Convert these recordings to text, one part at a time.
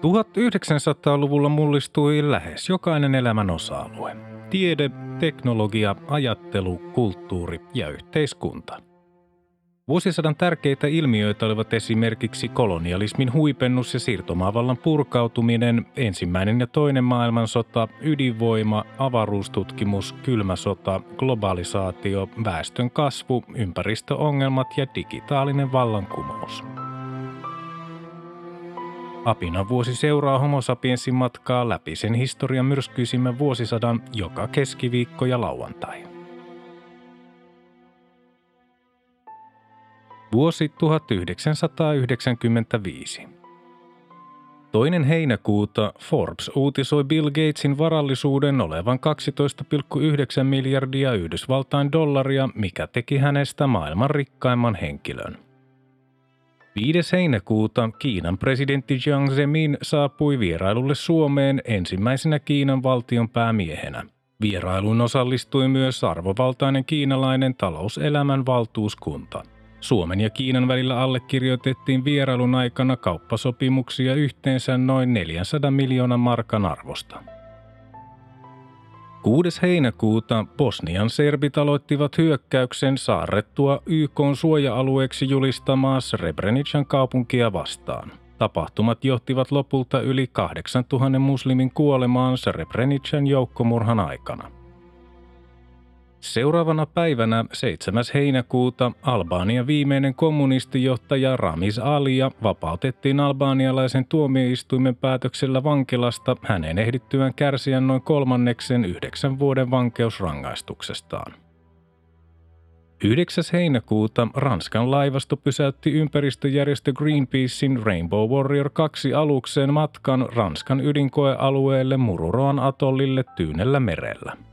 1900-luvulla mullistui lähes jokainen elämän osa-alue. Tiede, teknologia, ajattelu, kulttuuri ja yhteiskunta. Vuosisadan tärkeitä ilmiöitä olivat esimerkiksi kolonialismin huipennus ja siirtomaavallan purkautuminen, ensimmäinen ja toinen maailmansota, ydinvoima, avaruustutkimus, kylmä sota, globalisaatio, väestön kasvu, ympäristöongelmat ja digitaalinen vallankumous. Apina vuosi seuraa homo sapiensin matkaa läpi sen historian myrskyisimmän vuosisadan joka keskiviikko ja lauantai. Vuosi 1995. Toinen heinäkuuta Forbes uutisoi Bill Gatesin varallisuuden olevan 12,9 miljardia Yhdysvaltain dollaria, mikä teki hänestä maailman rikkaimman henkilön. 5. heinäkuuta Kiinan presidentti Jiang Zemin saapui vierailulle Suomeen ensimmäisenä Kiinan valtion päämiehenä. Vierailuun osallistui myös arvovaltainen kiinalainen talouselämän valtuuskunta. Suomen ja Kiinan välillä allekirjoitettiin vierailun aikana kauppasopimuksia yhteensä noin 400 miljoonan markan arvosta. 6. heinäkuuta Bosnian serbit aloittivat hyökkäyksen saarrettua YK suoja-alueeksi julistamaa Srebrenican kaupunkia vastaan. Tapahtumat johtivat lopulta yli 8000 muslimin kuolemaan Srebrenican joukkomurhan aikana. Seuraavana päivänä 7. heinäkuuta Albanian viimeinen kommunistijohtaja Ramiz Alia vapautettiin albaanialaisen tuomioistuimen päätöksellä vankilasta hänen ehdittyään kärsiä noin kolmanneksen yhdeksän vuoden vankeusrangaistuksestaan. 9. heinäkuuta Ranskan laivasto pysäytti ympäristöjärjestö Greenpeacein Rainbow Warrior 2 alukseen matkan Ranskan ydinkoealueelle Mururoan atollille Tyynellä merellä.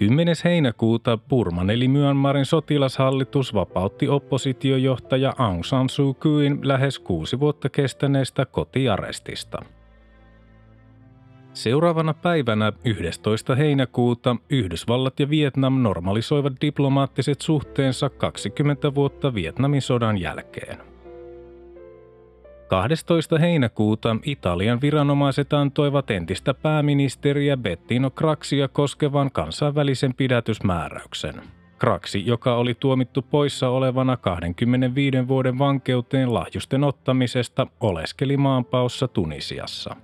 10. heinäkuuta Burman eli Myanmarin sotilashallitus vapautti oppositiojohtaja Aung San Suu Kyin lähes kuusi vuotta kestäneestä kotiarestista. Seuraavana päivänä 11. heinäkuuta Yhdysvallat ja Vietnam normalisoivat diplomaattiset suhteensa 20 vuotta Vietnamin sodan jälkeen. 12. heinäkuuta Italian viranomaiset antoivat entistä pääministeriä Bettino Craxia koskevan kansainvälisen pidätysmääräyksen. Kraksi, joka oli tuomittu poissa olevana 25 vuoden vankeuteen lahjusten ottamisesta, oleskeli maanpaossa Tunisiassa.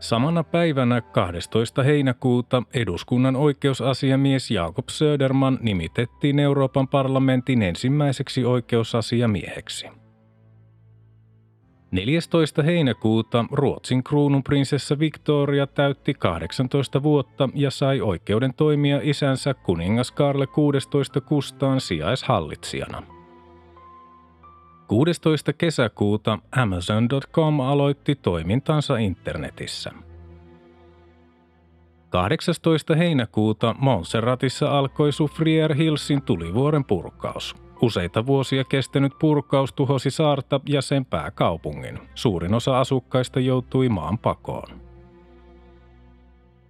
Samana päivänä 12. heinäkuuta eduskunnan oikeusasiamies Jakob Söderman nimitettiin Euroopan parlamentin ensimmäiseksi oikeusasiamieheksi. 14. heinäkuuta Ruotsin kruununprinsessa Victoria täytti 18 vuotta ja sai oikeuden toimia isänsä kuningas Karle 16 Kustaan sijaishallitsijana. 16. kesäkuuta Amazon.com aloitti toimintansa internetissä. 18. heinäkuuta Montserratissa alkoi Sufrier Hillsin tulivuoren purkaus – Useita vuosia kestänyt purkaus tuhosi saarta ja sen pääkaupungin. Suurin osa asukkaista joutui maan pakoon. 21-26.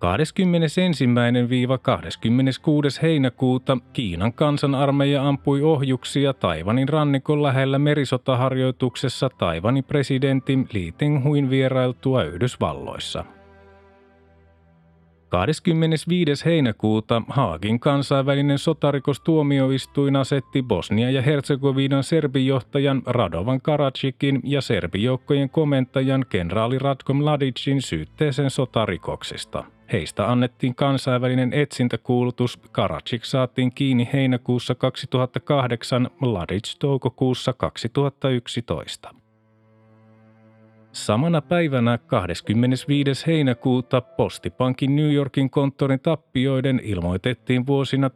heinäkuuta Kiinan kansanarmeija ampui ohjuksia Taivanin rannikon lähellä merisotaharjoituksessa Taivanin presidentin Li Tenghuin vierailtua Yhdysvalloissa – 25. heinäkuuta Haagin kansainvälinen sotarikostuomioistuin asetti Bosnia ja Herzegovinan serbijohtajan Radovan Karadzikin ja serbijoukkojen komentajan kenraali Ratko Mladicin syytteeseen sotarikoksista. Heistä annettiin kansainvälinen etsintäkuulutus. Karadzic saatiin kiinni heinäkuussa 2008, Mladic toukokuussa 2011. Samana päivänä 25. heinäkuuta Postipankin New Yorkin konttorin tappioiden ilmoitettiin vuosina 1992-1994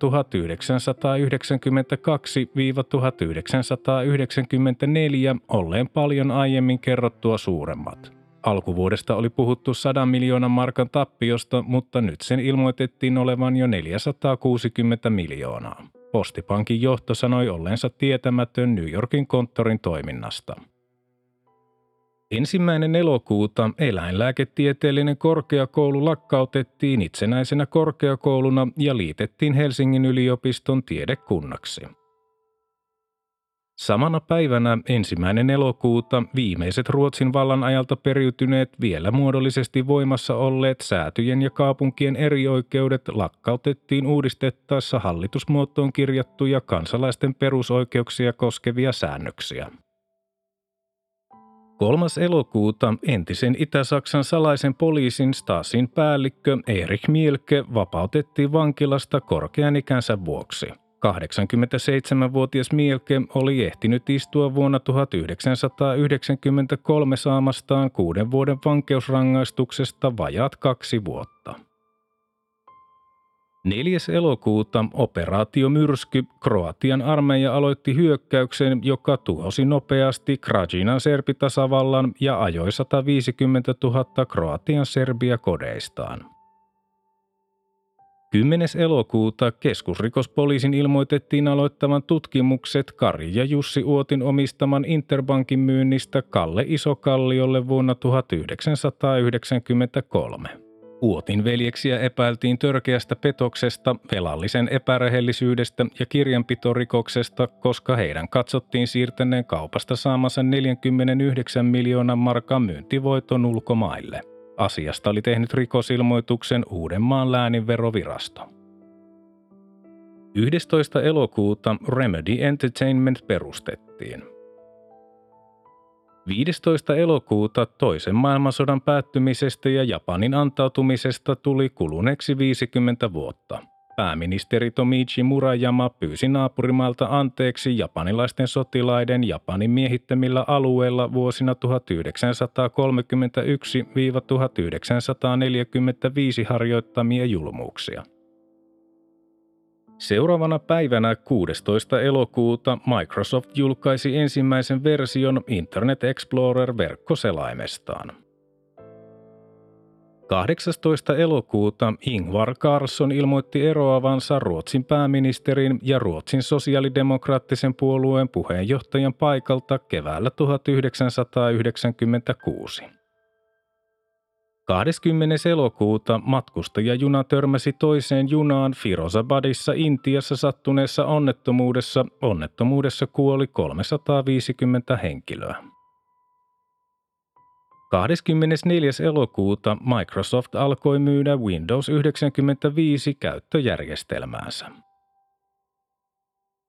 olleen paljon aiemmin kerrottua suuremmat. Alkuvuodesta oli puhuttu 100 miljoonan markan tappiosta, mutta nyt sen ilmoitettiin olevan jo 460 miljoonaa. Postipankin johto sanoi olleensa tietämätön New Yorkin konttorin toiminnasta. Ensimmäinen elokuuta eläinlääketieteellinen korkeakoulu lakkautettiin itsenäisenä korkeakouluna ja liitettiin Helsingin yliopiston tiedekunnaksi. Samana päivänä ensimmäinen elokuuta viimeiset Ruotsin vallan ajalta periytyneet vielä muodollisesti voimassa olleet säätyjen ja kaupunkien erioikeudet lakkautettiin uudistettaessa hallitusmuotoon kirjattuja kansalaisten perusoikeuksia koskevia säännöksiä. 3. elokuuta entisen Itä-Saksan salaisen poliisin Stasin päällikkö Erich Mielke vapautettiin vankilasta korkean ikänsä vuoksi – 87-vuotias Mielke oli ehtinyt istua vuonna 1993 saamastaan kuuden vuoden vankeusrangaistuksesta vajaat kaksi vuotta. 4. elokuuta operaatio Myrsky Kroatian armeija aloitti hyökkäyksen, joka tuhosi nopeasti Krajinan serbitasavallan ja ajoi 150 000 Kroatian serbia kodeistaan. 10. elokuuta keskusrikospoliisin ilmoitettiin aloittavan tutkimukset Kari ja Jussi Uotin omistaman Interbankin myynnistä Kalle Isokalliolle vuonna 1993. Uotin veljeksiä epäiltiin törkeästä petoksesta, velallisen epärehellisyydestä ja kirjanpitorikoksesta, koska heidän katsottiin siirtäneen kaupasta saamansa 49 miljoonan markan myyntivoiton ulkomaille. Asiasta oli tehnyt rikosilmoituksen Uudenmaan lääninverovirasto. 11. elokuuta Remedy Entertainment perustettiin. 15. elokuuta toisen maailmansodan päättymisestä ja Japanin antautumisesta tuli kuluneeksi 50 vuotta – Pääministeri Tomichi Murayama pyysi naapurimaalta anteeksi japanilaisten sotilaiden Japanin miehittämillä alueilla vuosina 1931-1945 harjoittamia julmuuksia. Seuraavana päivänä 16. elokuuta Microsoft julkaisi ensimmäisen version Internet Explorer-verkkoselaimestaan. 18. elokuuta Ingvar Carlsson ilmoitti eroavansa Ruotsin pääministerin ja Ruotsin sosiaalidemokraattisen puolueen puheenjohtajan paikalta keväällä 1996. 20. elokuuta matkustajajuna törmäsi toiseen junaan Firozabadissa Intiassa sattuneessa onnettomuudessa. Onnettomuudessa kuoli 350 henkilöä. 24. elokuuta Microsoft alkoi myydä Windows 95 käyttöjärjestelmäänsä.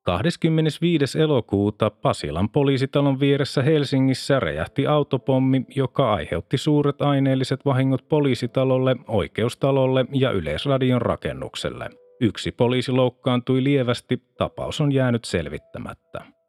25. elokuuta Pasilan poliisitalon vieressä Helsingissä räjähti autopommi, joka aiheutti suuret aineelliset vahingot poliisitalolle, oikeustalolle ja yleisradion rakennukselle. Yksi poliisi loukkaantui lievästi, tapaus on jäänyt selvittämättä.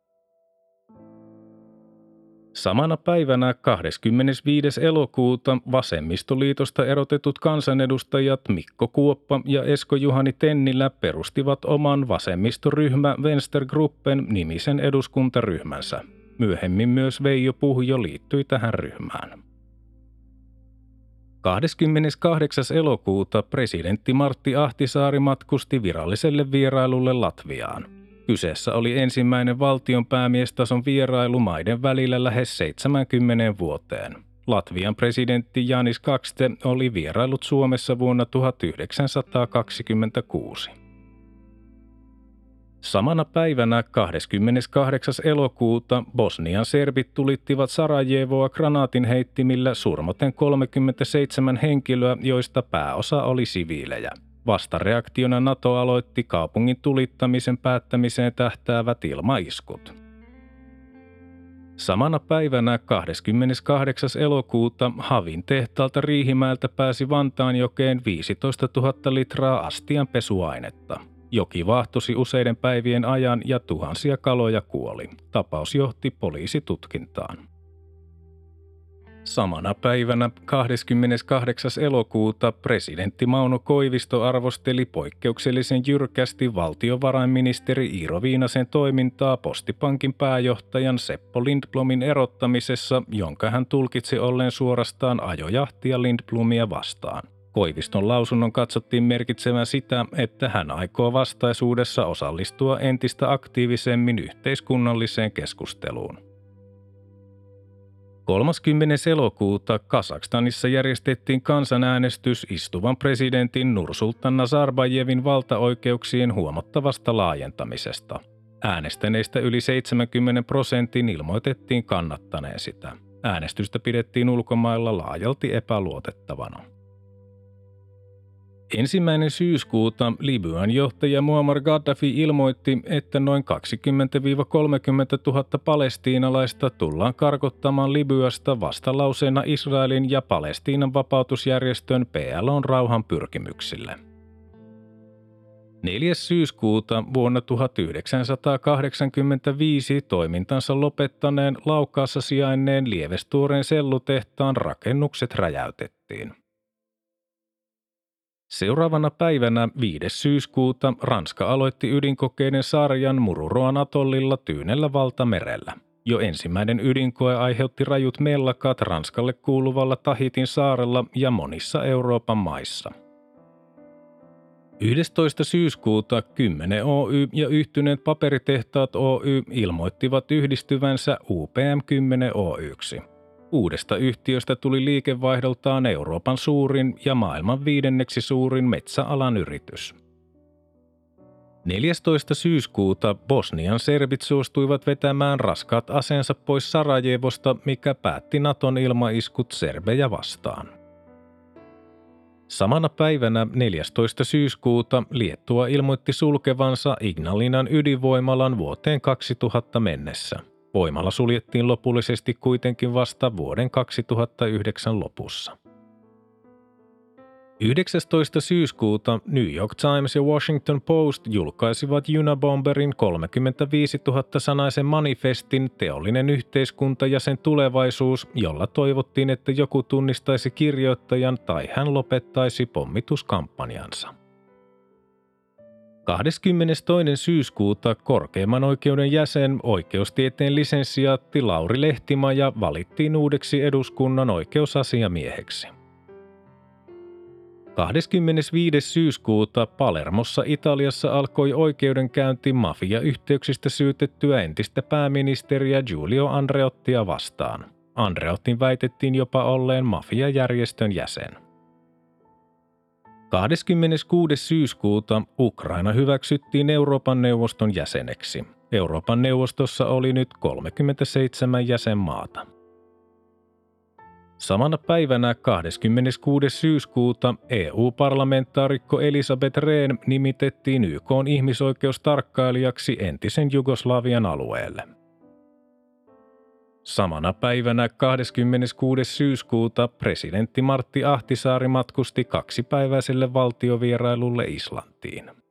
Samana päivänä 25. elokuuta vasemmistoliitosta erotetut kansanedustajat Mikko Kuoppa ja Esko Juhani Tennilä perustivat oman vasemmistoryhmä Venstergruppen nimisen eduskuntaryhmänsä. Myöhemmin myös Veijo Puhjo liittyi tähän ryhmään. 28. elokuuta presidentti Martti Ahtisaari matkusti viralliselle vierailulle Latviaan – Kyseessä oli ensimmäinen valtion päämiestason vierailu maiden välillä lähes 70 vuoteen. Latvian presidentti Janis Kakste oli vierailut Suomessa vuonna 1926. Samana päivänä 28. elokuuta Bosnian serbit tulittivat Sarajevoa granaatin heittimillä surmoten 37 henkilöä, joista pääosa oli siviilejä. Vastareaktiona NATO aloitti kaupungin tulittamisen päättämiseen tähtäävät ilmaiskut. Samana päivänä 28. elokuuta Havin tehtaalta Riihimäeltä pääsi Vantaanjokeen 15 000 litraa astian pesuainetta. Joki vahtosi useiden päivien ajan ja tuhansia kaloja kuoli. Tapaus johti poliisitutkintaan. Samana päivänä 28. elokuuta presidentti Mauno Koivisto arvosteli poikkeuksellisen jyrkästi valtiovarainministeri Iiro Viinasen toimintaa Postipankin pääjohtajan Seppo Lindblomin erottamisessa, jonka hän tulkitsi olleen suorastaan ajojahtia Lindblomia vastaan. Koiviston lausunnon katsottiin merkitsevän sitä, että hän aikoo vastaisuudessa osallistua entistä aktiivisemmin yhteiskunnalliseen keskusteluun. 30. elokuuta Kasakstanissa järjestettiin kansanäänestys istuvan presidentin Nursultan Nazarbayevin valtaoikeuksien huomattavasta laajentamisesta. Äänestäneistä yli 70 prosentin ilmoitettiin kannattaneen sitä. Äänestystä pidettiin ulkomailla laajalti epäluotettavana. Ensimmäinen syyskuuta Libyan johtaja Muammar Gaddafi ilmoitti, että noin 20-30 000 palestiinalaista tullaan karkottamaan Libyasta vastalauseena Israelin ja Palestiinan vapautusjärjestön PLOn rauhan pyrkimyksille. 4. syyskuuta vuonna 1985 toimintansa lopettaneen Laukaassa sijainneen Lievestuoren sellutehtaan rakennukset räjäytettiin. Seuraavana päivänä 5. syyskuuta Ranska aloitti ydinkokeiden sarjan Mururoan atollilla Tyynellä valtamerellä. Jo ensimmäinen ydinkoe aiheutti rajut mellakat Ranskalle kuuluvalla Tahitin saarella ja monissa Euroopan maissa. 11. syyskuuta 10 Oy ja yhtyneet paperitehtaat Oy ilmoittivat yhdistyvänsä UPM10 Oyksi. Uudesta yhtiöstä tuli liikevaihdoltaan Euroopan suurin ja maailman viidenneksi suurin metsäalan yritys. 14. syyskuuta Bosnian serbit suostuivat vetämään raskaat aseensa pois Sarajevosta, mikä päätti Naton ilmaiskut serbejä vastaan. Samana päivänä 14. syyskuuta Liettua ilmoitti sulkevansa Ignalinan ydinvoimalan vuoteen 2000 mennessä – Voimalla suljettiin lopullisesti kuitenkin vasta vuoden 2009 lopussa. 19. syyskuuta New York Times ja Washington Post julkaisivat Unabomberin 35 000 sanaisen manifestin Teollinen yhteiskunta ja sen tulevaisuus, jolla toivottiin, että joku tunnistaisi kirjoittajan tai hän lopettaisi pommituskampanjansa. 22. syyskuuta korkeimman oikeuden jäsen oikeustieteen lisensiaatti Lauri Lehtimaja valittiin uudeksi eduskunnan oikeusasiamieheksi. 25. syyskuuta Palermossa Italiassa alkoi oikeudenkäynti mafia-yhteyksistä syytettyä entistä pääministeriä Giulio Andreottia vastaan. Andreottin väitettiin jopa olleen mafiajärjestön jäsen. 26. syyskuuta Ukraina hyväksyttiin Euroopan neuvoston jäseneksi. Euroopan neuvostossa oli nyt 37 jäsenmaata. Samana päivänä 26. syyskuuta EU-parlamentaarikko Elisabeth Rehn nimitettiin YK ihmisoikeustarkkailijaksi entisen Jugoslavian alueelle. Samana päivänä 26. syyskuuta presidentti Martti Ahtisaari matkusti kaksipäiväiselle valtiovierailulle Islantiin.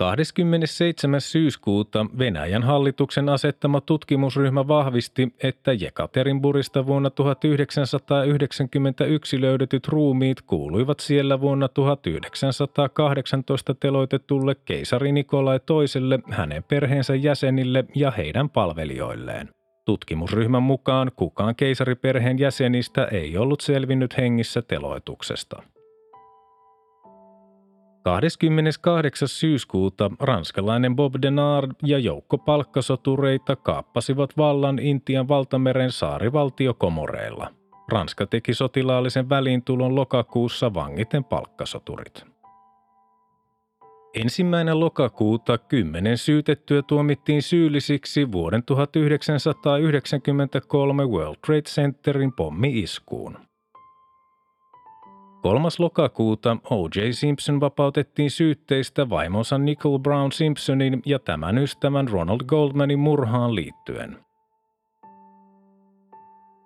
27. syyskuuta Venäjän hallituksen asettama tutkimusryhmä vahvisti, että Jekaterinburista vuonna 1991 löydetyt ruumiit kuuluivat siellä vuonna 1918 teloitetulle keisari Nikolai toiselle, hänen perheensä jäsenille ja heidän palvelijoilleen. Tutkimusryhmän mukaan kukaan keisariperheen jäsenistä ei ollut selvinnyt hengissä teloituksesta. 28. syyskuuta ranskalainen Bob Denard ja joukko palkkasotureita kaappasivat vallan Intian valtameren saarivaltio Komoreilla. Ranska teki sotilaallisen väliintulon lokakuussa vangiten palkkasoturit. Ensimmäinen lokakuuta kymmenen syytettyä tuomittiin syyllisiksi vuoden 1993 World Trade Centerin pommi-iskuun. 3. lokakuuta O.J. Simpson vapautettiin syytteistä vaimonsa Nicole Brown Simpsonin ja tämän ystävän Ronald Goldmanin murhaan liittyen.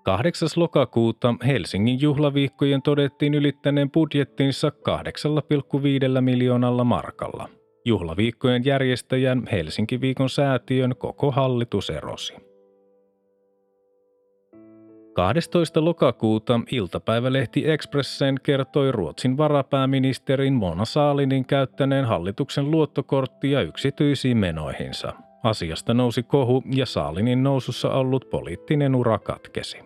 8. lokakuuta Helsingin juhlaviikkojen todettiin ylittäneen budjettinsa 8,5 miljoonalla markalla. Juhlaviikkojen järjestäjän Helsinki viikon säätiön koko hallitus erosi. 12. lokakuuta iltapäivälehti Expressen kertoi Ruotsin varapääministerin Mona Saalinin käyttäneen hallituksen luottokorttia yksityisiin menoihinsa. Asiasta nousi kohu ja Saalinin nousussa ollut poliittinen ura katkesi.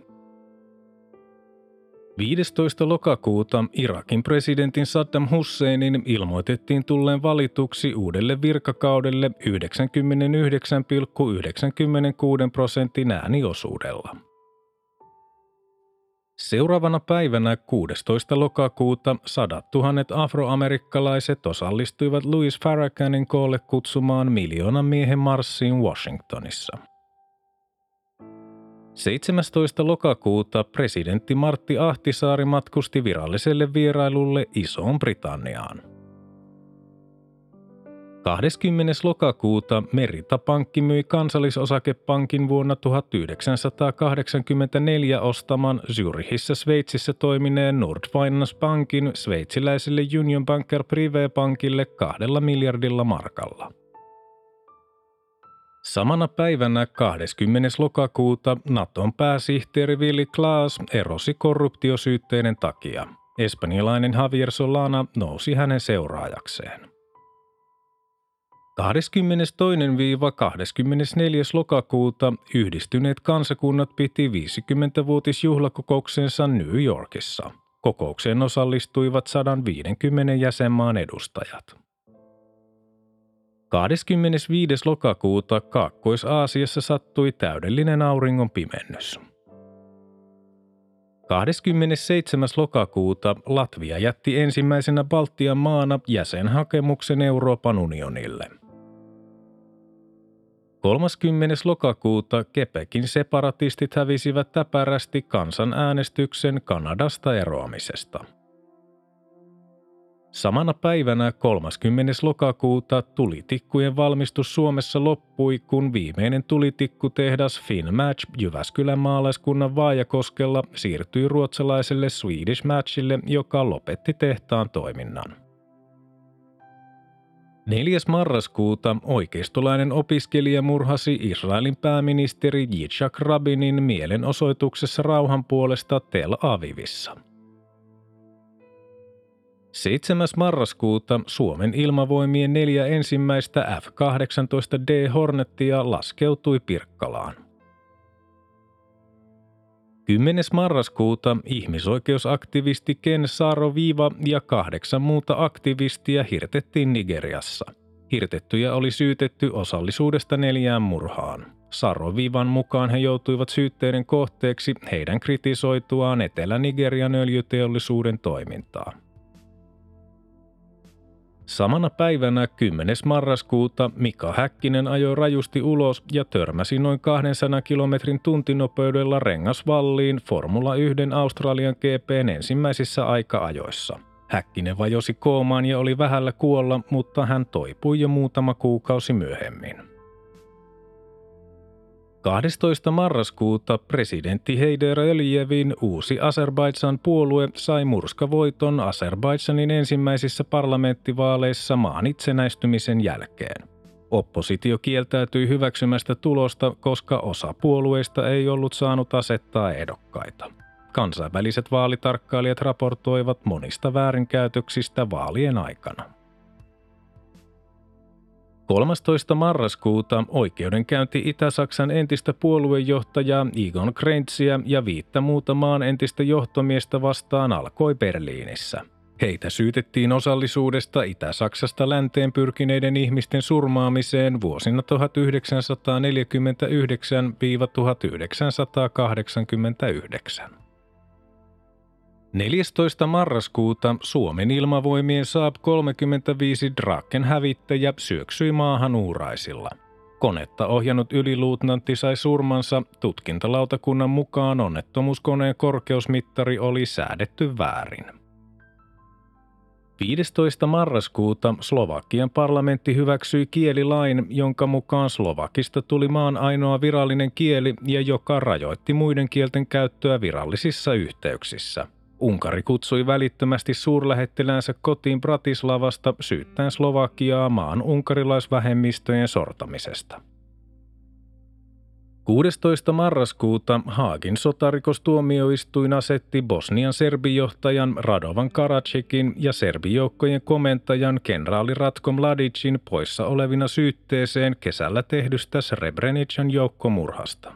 15. lokakuuta Irakin presidentin Saddam Husseinin ilmoitettiin tulleen valituksi uudelle virkakaudelle 99,96 prosentin ääniosuudella. Seuraavana päivänä 16. lokakuuta sadat tuhannet afroamerikkalaiset osallistuivat Louis Farrakhanin koolle kutsumaan miljoonan miehen marssiin Washingtonissa. 17. lokakuuta presidentti Martti Ahtisaari matkusti viralliselle vierailulle Isoon Britanniaan. 20. lokakuuta Merita Pankki myi kansallisosakepankin vuonna 1984 ostaman Zürichissä Sveitsissä toimineen Nordfinance Bankin sveitsiläiselle Union Banker Privé Pankille kahdella miljardilla markalla. Samana päivänä 20. lokakuuta Naton pääsihteeri Willy Klaas erosi korruptiosyytteiden takia. Espanjalainen Javier Solana nousi hänen seuraajakseen. 22-24. lokakuuta yhdistyneet kansakunnat piti 50-vuotisjuhlakokouksensa New Yorkissa. Kokoukseen osallistuivat 150 jäsenmaan edustajat. 25. lokakuuta Kaakkois-Aasiassa sattui täydellinen auringon pimennys. 27. lokakuuta Latvia jätti ensimmäisenä Baltian maana jäsenhakemuksen Euroopan unionille – 30. lokakuuta Kepekin separatistit hävisivät täpärästi kansanäänestyksen Kanadasta eroamisesta. Samana päivänä 30. lokakuuta tulitikkujen valmistus Suomessa loppui, kun viimeinen tulitikkutehdas Finmatch Jyväskylän maalaiskunnan Vaajakoskella siirtyi ruotsalaiselle Swedish Matchille, joka lopetti tehtaan toiminnan. 4. marraskuuta oikeistolainen opiskelija murhasi Israelin pääministeri Yitzhak Rabinin mielenosoituksessa rauhan puolesta Tel Avivissa. 7. marraskuuta Suomen ilmavoimien neljä ensimmäistä F-18D Hornettia laskeutui Pirkkalaan. 10. marraskuuta ihmisoikeusaktivisti Ken Saro Viiva ja kahdeksan muuta aktivistia hirtettiin Nigeriassa. Hirtettyjä oli syytetty osallisuudesta neljään murhaan. Viivan mukaan he joutuivat syytteiden kohteeksi heidän kritisoituaan Etelä-Nigerian öljyteollisuuden toimintaa. Samana päivänä 10. marraskuuta Mika Häkkinen ajoi rajusti ulos ja törmäsi noin 200 kilometrin tuntinopeudella rengasvalliin Formula 1 Australian GPn ensimmäisissä aika-ajoissa. Häkkinen vajosi koomaan ja oli vähällä kuolla, mutta hän toipui jo muutama kuukausi myöhemmin. 12. marraskuuta presidentti Heider Öljevin uusi Azerbaidsan puolue sai murskavoiton Azerbaidsanin ensimmäisissä parlamenttivaaleissa maan itsenäistymisen jälkeen. Oppositio kieltäytyi hyväksymästä tulosta, koska osa puolueista ei ollut saanut asettaa ehdokkaita. Kansainväliset vaalitarkkailijat raportoivat monista väärinkäytöksistä vaalien aikana. 13. marraskuuta oikeudenkäynti Itä-Saksan entistä puoluejohtajaa Igon Kreintsiä ja viittä muuta maan entistä johtomiestä vastaan alkoi Berliinissä. Heitä syytettiin osallisuudesta Itä-Saksasta länteen pyrkineiden ihmisten surmaamiseen vuosina 1949-1989. 14. marraskuuta Suomen ilmavoimien Saab 35 Draken hävittäjä syöksyi maahan uuraisilla. Konetta ohjannut yliluutnantti sai surmansa. Tutkintalautakunnan mukaan onnettomuuskoneen korkeusmittari oli säädetty väärin. 15. marraskuuta Slovakian parlamentti hyväksyi kielilain, jonka mukaan Slovakista tuli maan ainoa virallinen kieli ja joka rajoitti muiden kielten käyttöä virallisissa yhteyksissä – Unkari kutsui välittömästi suurlähettiläänsä kotiin Bratislavasta syyttäen Slovakiaa maan unkarilaisvähemmistöjen sortamisesta. 16. marraskuuta Haagin sotarikostuomioistuin asetti Bosnian serbijohtajan Radovan Karadzikin ja serbijoukkojen komentajan kenraali Ratko Mladicin poissa olevina syytteeseen kesällä tehdystä Srebrenican joukkomurhasta.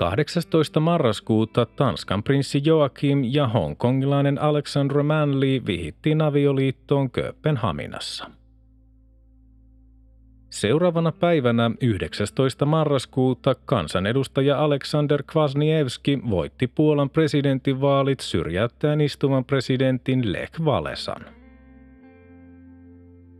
18. marraskuuta Tanskan prinssi Joakim ja hongkongilainen Alexandra Manley vihittiin avioliittoon Kööpenhaminassa. Seuraavana päivänä 19. marraskuuta kansanedustaja Aleksander Kwasniewski voitti Puolan presidentinvaalit syrjäyttäen istuvan presidentin Lech Walesan.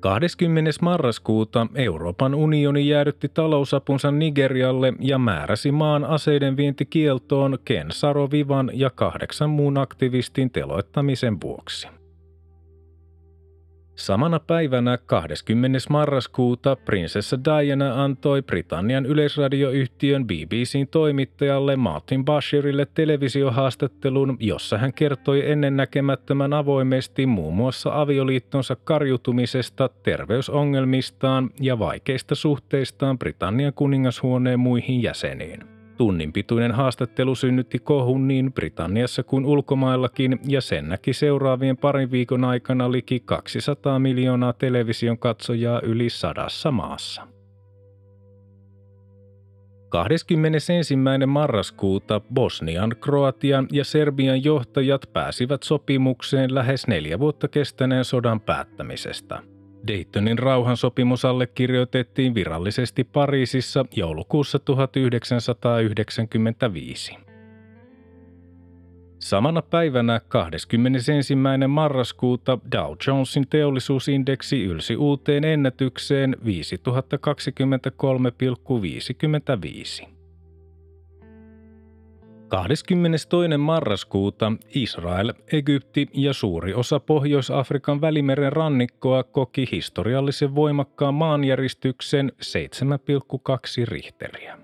20. marraskuuta Euroopan unioni jäädytti talousapunsa Nigerialle ja määräsi maan aseiden vientikieltoon Ken Sarovivan ja kahdeksan muun aktivistin teloittamisen vuoksi. Samana päivänä 20. marraskuuta prinsessa Diana antoi Britannian yleisradioyhtiön BBCn toimittajalle Martin Bashirille televisiohaastattelun, jossa hän kertoi ennennäkemättömän avoimesti muun muassa avioliittonsa karjutumisesta, terveysongelmistaan ja vaikeista suhteistaan Britannian kuningashuoneen muihin jäseniin. Tunnin pituinen haastattelu synnytti kohun niin Britanniassa kuin ulkomaillakin ja sen näki seuraavien parin viikon aikana liki 200 miljoonaa television katsojaa yli sadassa maassa. 21. marraskuuta Bosnian, Kroatian ja Serbian johtajat pääsivät sopimukseen lähes neljä vuotta kestäneen sodan päättämisestä – Daytonin rauhansopimus allekirjoitettiin virallisesti Pariisissa joulukuussa 1995. Samana päivänä 21. marraskuuta Dow Jonesin teollisuusindeksi ylsi uuteen ennätykseen 5023,55. 22. marraskuuta Israel, Egypti ja suuri osa Pohjois-Afrikan välimeren rannikkoa koki historiallisen voimakkaan maanjäristyksen 7,2 Richteriä.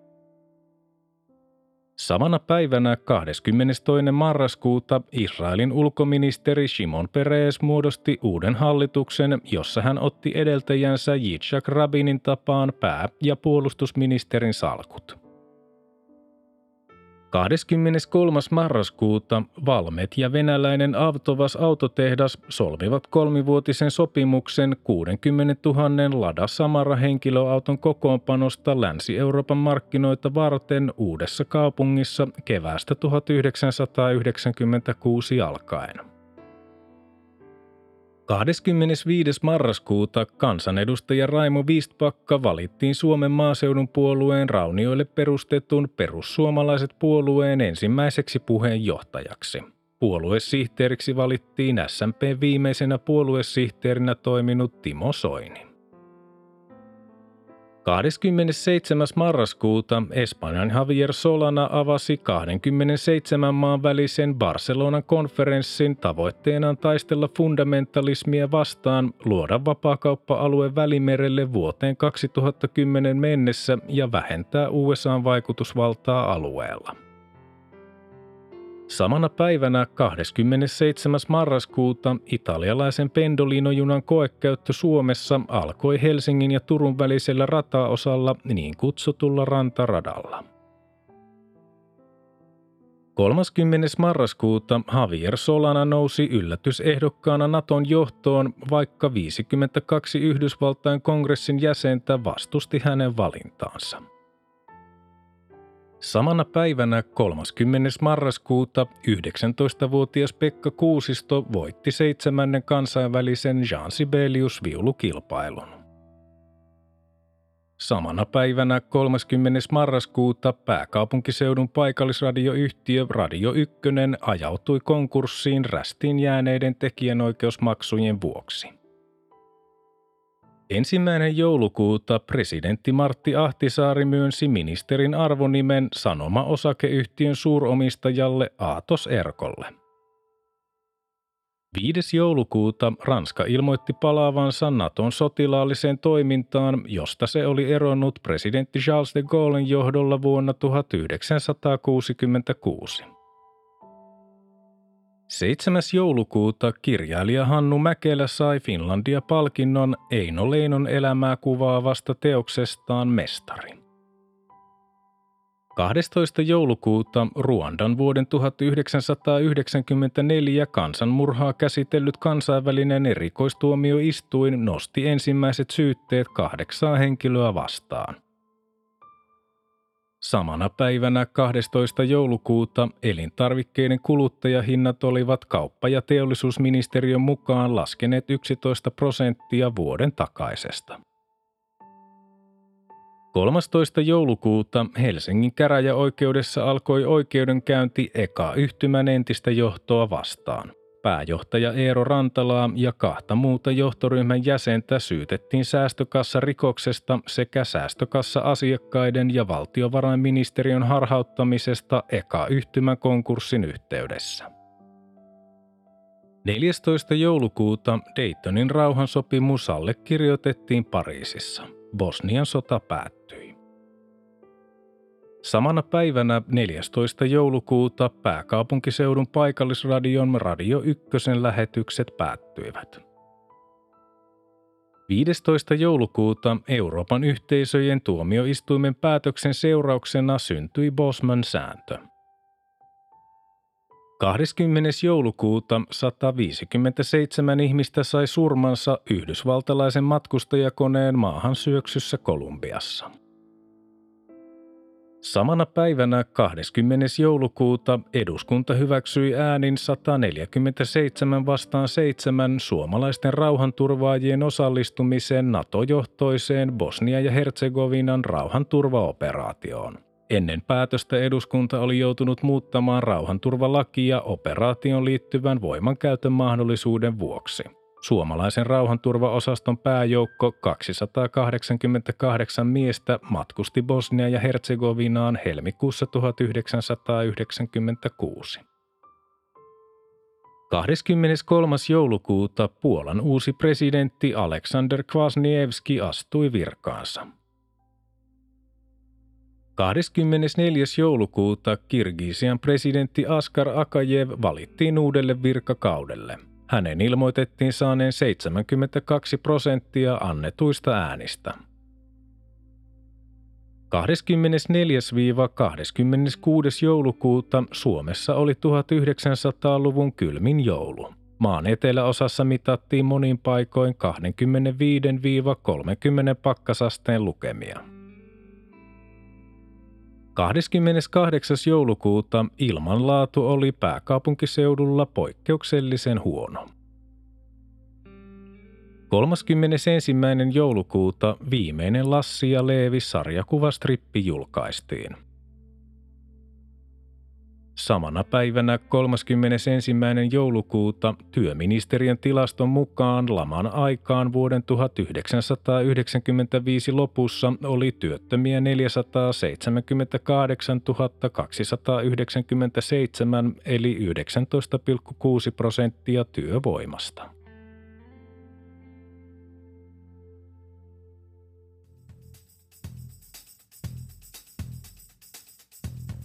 Samana päivänä 22. marraskuuta Israelin ulkoministeri Shimon Peres muodosti uuden hallituksen, jossa hän otti edeltäjänsä Yitzhak Rabinin tapaan pää- ja puolustusministerin salkut. 23. marraskuuta Valmet ja venäläinen Avtovas autotehdas solmivat kolmivuotisen sopimuksen 60 000 Lada Samara henkilöauton kokoonpanosta Länsi-Euroopan markkinoita varten uudessa kaupungissa keväästä 1996 alkaen. 25. marraskuuta kansanedustaja Raimo Vistpakka valittiin Suomen maaseudun puolueen raunioille perustetun perussuomalaiset puolueen ensimmäiseksi puheenjohtajaksi. Puoluesihteeriksi valittiin SMP viimeisenä puoluesihteerinä toiminut Timo Soini. 27. marraskuuta Espanjan Javier Solana avasi 27 maan välisen Barcelonan konferenssin tavoitteenaan taistella fundamentalismia vastaan, luoda vapaakauppa-alue Välimerelle vuoteen 2010 mennessä ja vähentää USAn vaikutusvaltaa alueella. Samana päivänä 27. marraskuuta italialaisen pendolinojunan koekäyttö Suomessa alkoi Helsingin ja Turun välisellä rataosalla niin kutsutulla rantaradalla. 30. marraskuuta Javier Solana nousi yllätysehdokkaana Naton johtoon, vaikka 52 Yhdysvaltain kongressin jäsentä vastusti hänen valintaansa. Samana päivänä 30. marraskuuta 19-vuotias Pekka Kuusisto voitti seitsemännen kansainvälisen Jean Sibelius viulukilpailun. Samana päivänä 30. marraskuuta pääkaupunkiseudun paikallisradioyhtiö Radio 1 ajautui konkurssiin rästiin jääneiden tekijänoikeusmaksujen vuoksi. Ensimmäinen joulukuuta presidentti Martti Ahtisaari myönsi ministerin arvonimen Sanoma-osakeyhtiön suuromistajalle Aatos Erkolle. 5. joulukuuta Ranska ilmoitti palaavansa Naton sotilaalliseen toimintaan, josta se oli eronnut presidentti Charles de Gaullen johdolla vuonna 1966. 7. joulukuuta kirjailija Hannu Mäkelä sai Finlandia-palkinnon Eino Leinon elämää kuvaavasta teoksestaan Mestari. 12. joulukuuta Ruandan vuoden 1994 kansanmurhaa käsitellyt kansainvälinen erikoistuomioistuin nosti ensimmäiset syytteet kahdeksaa henkilöä vastaan. Samana päivänä 12. joulukuuta elintarvikkeiden kuluttajahinnat olivat kauppa- ja teollisuusministeriön mukaan laskeneet 11 prosenttia vuoden takaisesta. 13. joulukuuta Helsingin käräjäoikeudessa alkoi oikeudenkäynti eka yhtymän entistä johtoa vastaan. Pääjohtaja Eero Rantalaa ja kahta muuta johtoryhmän jäsentä syytettiin säästökassa-rikoksesta sekä säästökassa-asiakkaiden ja valtiovarainministeriön harhauttamisesta eka yhtymän konkurssin yhteydessä. 14. joulukuuta Daytonin rauhansopimus allekirjoitettiin Pariisissa. Bosnian sota päättyi. Samana päivänä 14. joulukuuta pääkaupunkiseudun paikallisradion Radio 1 lähetykset päättyivät. 15. joulukuuta Euroopan yhteisöjen tuomioistuimen päätöksen seurauksena syntyi Bosman sääntö – 20. joulukuuta 157 ihmistä sai surmansa yhdysvaltalaisen matkustajakoneen maahan syöksyssä Kolumbiassa. Samana päivänä 20. joulukuuta eduskunta hyväksyi äänin 147 vastaan 7 suomalaisten rauhanturvaajien osallistumisen NATO-johtoiseen Bosnia ja Herzegovinan rauhanturvaoperaatioon. Ennen päätöstä eduskunta oli joutunut muuttamaan rauhanturvalakia operaation liittyvän voimankäytön mahdollisuuden vuoksi. Suomalaisen rauhanturvaosaston pääjoukko 288 miestä matkusti Bosnia ja Herzegovinaan helmikuussa 1996. 23. joulukuuta Puolan uusi presidentti Aleksander Kwasniewski astui virkaansa. 24. joulukuuta Kirgisian presidentti Askar Akajev valittiin uudelle virkakaudelle. Hänen ilmoitettiin saaneen 72 prosenttia annetuista äänistä. 24-26. joulukuuta Suomessa oli 1900-luvun kylmin joulu. Maan eteläosassa mitattiin monin paikoin 25-30 pakkasasteen lukemia. 28. joulukuuta ilmanlaatu oli pääkaupunkiseudulla poikkeuksellisen huono. 31. joulukuuta viimeinen Lassi ja Leevi sarjakuvastrippi julkaistiin. Samana päivänä 31. joulukuuta työministeriön tilaston mukaan laman aikaan vuoden 1995 lopussa oli työttömiä 478 297 eli 19,6 prosenttia työvoimasta.